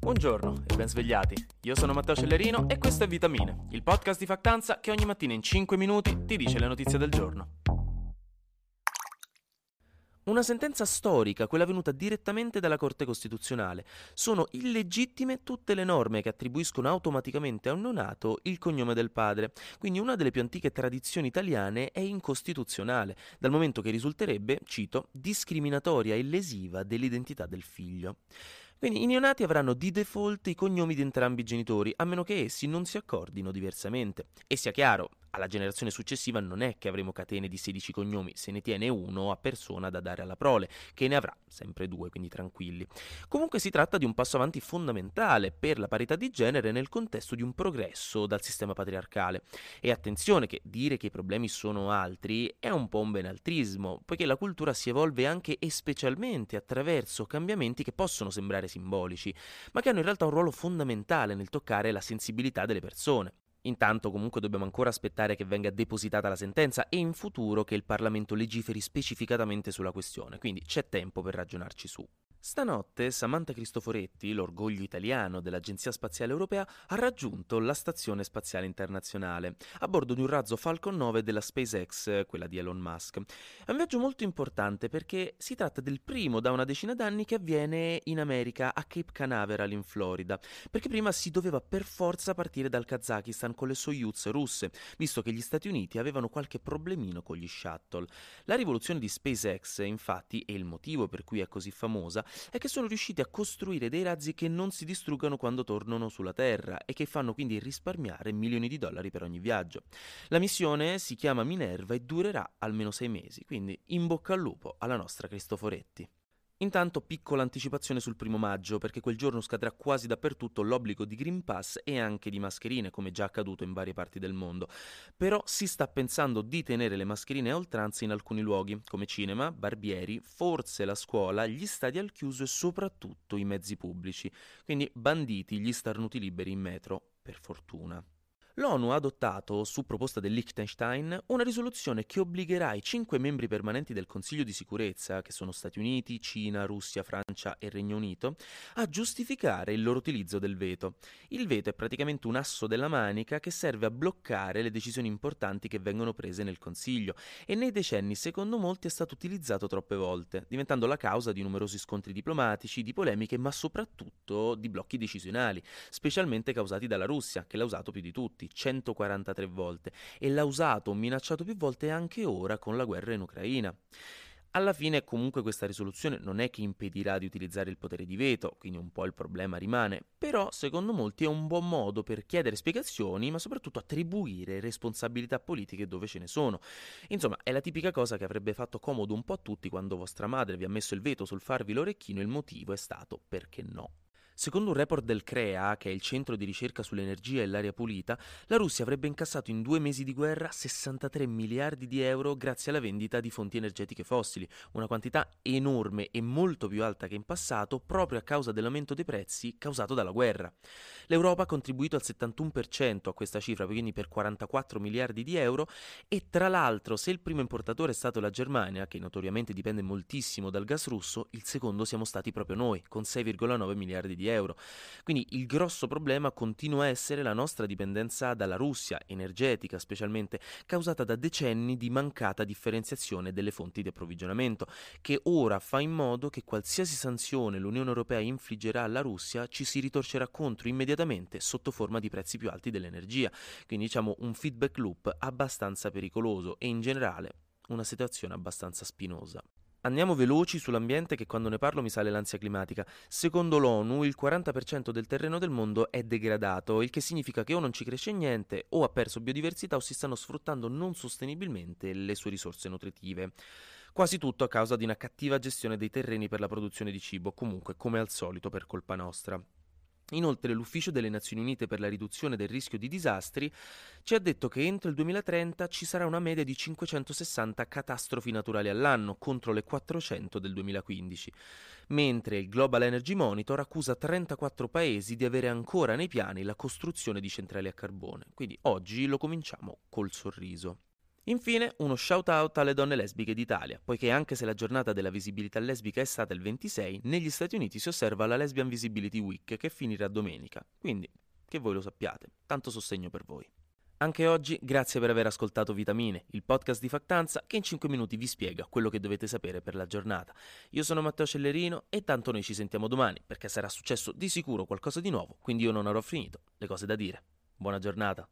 Buongiorno e ben svegliati. Io sono Matteo Cellerino e questo è Vitamine, il podcast di Factanza che ogni mattina in 5 minuti ti dice le notizie del giorno. Una sentenza storica, quella venuta direttamente dalla Corte Costituzionale. Sono illegittime tutte le norme che attribuiscono automaticamente a un neonato il cognome del padre. Quindi una delle più antiche tradizioni italiane è incostituzionale, dal momento che risulterebbe, cito, discriminatoria e lesiva dell'identità del figlio. Quindi i neonati avranno di default i cognomi di entrambi i genitori, a meno che essi non si accordino diversamente. E sia chiaro, alla generazione successiva non è che avremo catene di 16 cognomi, se ne tiene uno a persona da dare alla prole, che ne avrà sempre due, quindi tranquilli. Comunque si tratta di un passo avanti fondamentale per la parità di genere nel contesto di un progresso dal sistema patriarcale. E attenzione che dire che i problemi sono altri è un po' un benaltrismo, poiché la cultura si evolve anche e specialmente attraverso cambiamenti che possono sembrare simbolici, ma che hanno in realtà un ruolo fondamentale nel toccare la sensibilità delle persone. Intanto comunque dobbiamo ancora aspettare che venga depositata la sentenza e in futuro che il Parlamento legiferi specificatamente sulla questione, quindi c'è tempo per ragionarci su. Stanotte Samantha Cristoforetti, l'orgoglio italiano dell'Agenzia Spaziale Europea, ha raggiunto la Stazione Spaziale Internazionale a bordo di un razzo Falcon 9 della SpaceX, quella di Elon Musk. È un viaggio molto importante perché si tratta del primo da una decina d'anni che avviene in America a Cape Canaveral in Florida, perché prima si doveva per forza partire dal Kazakistan con le Soyuz russe, visto che gli Stati Uniti avevano qualche problemino con gli shuttle. La rivoluzione di SpaceX, infatti, e il motivo per cui è così famosa, è che sono riusciti a costruire dei razzi che non si distruggono quando tornano sulla Terra e che fanno quindi risparmiare milioni di dollari per ogni viaggio. La missione si chiama Minerva e durerà almeno sei mesi, quindi in bocca al lupo alla nostra Cristoforetti. Intanto piccola anticipazione sul primo maggio, perché quel giorno scadrà quasi dappertutto l'obbligo di Green Pass e anche di mascherine, come già accaduto in varie parti del mondo. Però si sta pensando di tenere le mascherine a oltranza in alcuni luoghi, come cinema, barbieri, forse la scuola, gli stadi al chiuso e soprattutto i mezzi pubblici. Quindi banditi gli starnuti liberi in metro, per fortuna l'ONU ha adottato, su proposta del Liechtenstein, una risoluzione che obbligherà i cinque membri permanenti del Consiglio di sicurezza, che sono Stati Uniti, Cina, Russia, Francia e Regno Unito, a giustificare il loro utilizzo del veto. Il veto è praticamente un asso della manica che serve a bloccare le decisioni importanti che vengono prese nel Consiglio e nei decenni, secondo molti, è stato utilizzato troppe volte, diventando la causa di numerosi scontri diplomatici, di polemiche, ma soprattutto di blocchi decisionali, specialmente causati dalla Russia, che l'ha usato più di tutti 143 volte e l'ha usato o minacciato più volte anche ora con la guerra in Ucraina. Alla fine comunque questa risoluzione non è che impedirà di utilizzare il potere di veto, quindi un po' il problema rimane, però secondo molti è un buon modo per chiedere spiegazioni, ma soprattutto attribuire responsabilità politiche dove ce ne sono. Insomma, è la tipica cosa che avrebbe fatto comodo un po' a tutti quando vostra madre vi ha messo il veto sul farvi l'orecchino e il motivo è stato perché no. Secondo un report del CREA, che è il centro di ricerca sull'energia e l'aria pulita, la Russia avrebbe incassato in due mesi di guerra 63 miliardi di euro grazie alla vendita di fonti energetiche fossili, una quantità enorme e molto più alta che in passato proprio a causa dell'aumento dei prezzi causato dalla guerra. L'Europa ha contribuito al 71% a questa cifra, quindi per 44 miliardi di euro, e tra l'altro se il primo importatore è stato la Germania, che notoriamente dipende moltissimo dal gas russo, il secondo siamo stati proprio noi, con 6,9 miliardi di euro euro. Quindi il grosso problema continua a essere la nostra dipendenza dalla Russia, energetica specialmente, causata da decenni di mancata differenziazione delle fonti di approvvigionamento, che ora fa in modo che qualsiasi sanzione l'Unione Europea infliggerà alla Russia ci si ritorcerà contro immediatamente sotto forma di prezzi più alti dell'energia. Quindi diciamo un feedback loop abbastanza pericoloso e in generale una situazione abbastanza spinosa. Andiamo veloci sull'ambiente che quando ne parlo mi sale l'ansia climatica. Secondo l'ONU il 40% del terreno del mondo è degradato, il che significa che o non ci cresce niente, o ha perso biodiversità o si stanno sfruttando non sostenibilmente le sue risorse nutritive. Quasi tutto a causa di una cattiva gestione dei terreni per la produzione di cibo, comunque come al solito per colpa nostra. Inoltre l'Ufficio delle Nazioni Unite per la riduzione del rischio di disastri ci ha detto che entro il 2030 ci sarà una media di 560 catastrofi naturali all'anno contro le 400 del 2015, mentre il Global Energy Monitor accusa 34 paesi di avere ancora nei piani la costruzione di centrali a carbone. Quindi oggi lo cominciamo col sorriso. Infine, uno shout out alle donne lesbiche d'Italia, poiché anche se la giornata della visibilità lesbica è stata il 26, negli Stati Uniti si osserva la Lesbian Visibility Week che finirà domenica. Quindi, che voi lo sappiate, tanto sostegno per voi. Anche oggi grazie per aver ascoltato Vitamine, il podcast di Factanza che in 5 minuti vi spiega quello che dovete sapere per la giornata. Io sono Matteo Cellerino e tanto noi ci sentiamo domani perché sarà successo di sicuro qualcosa di nuovo, quindi io non avrò finito le cose da dire. Buona giornata.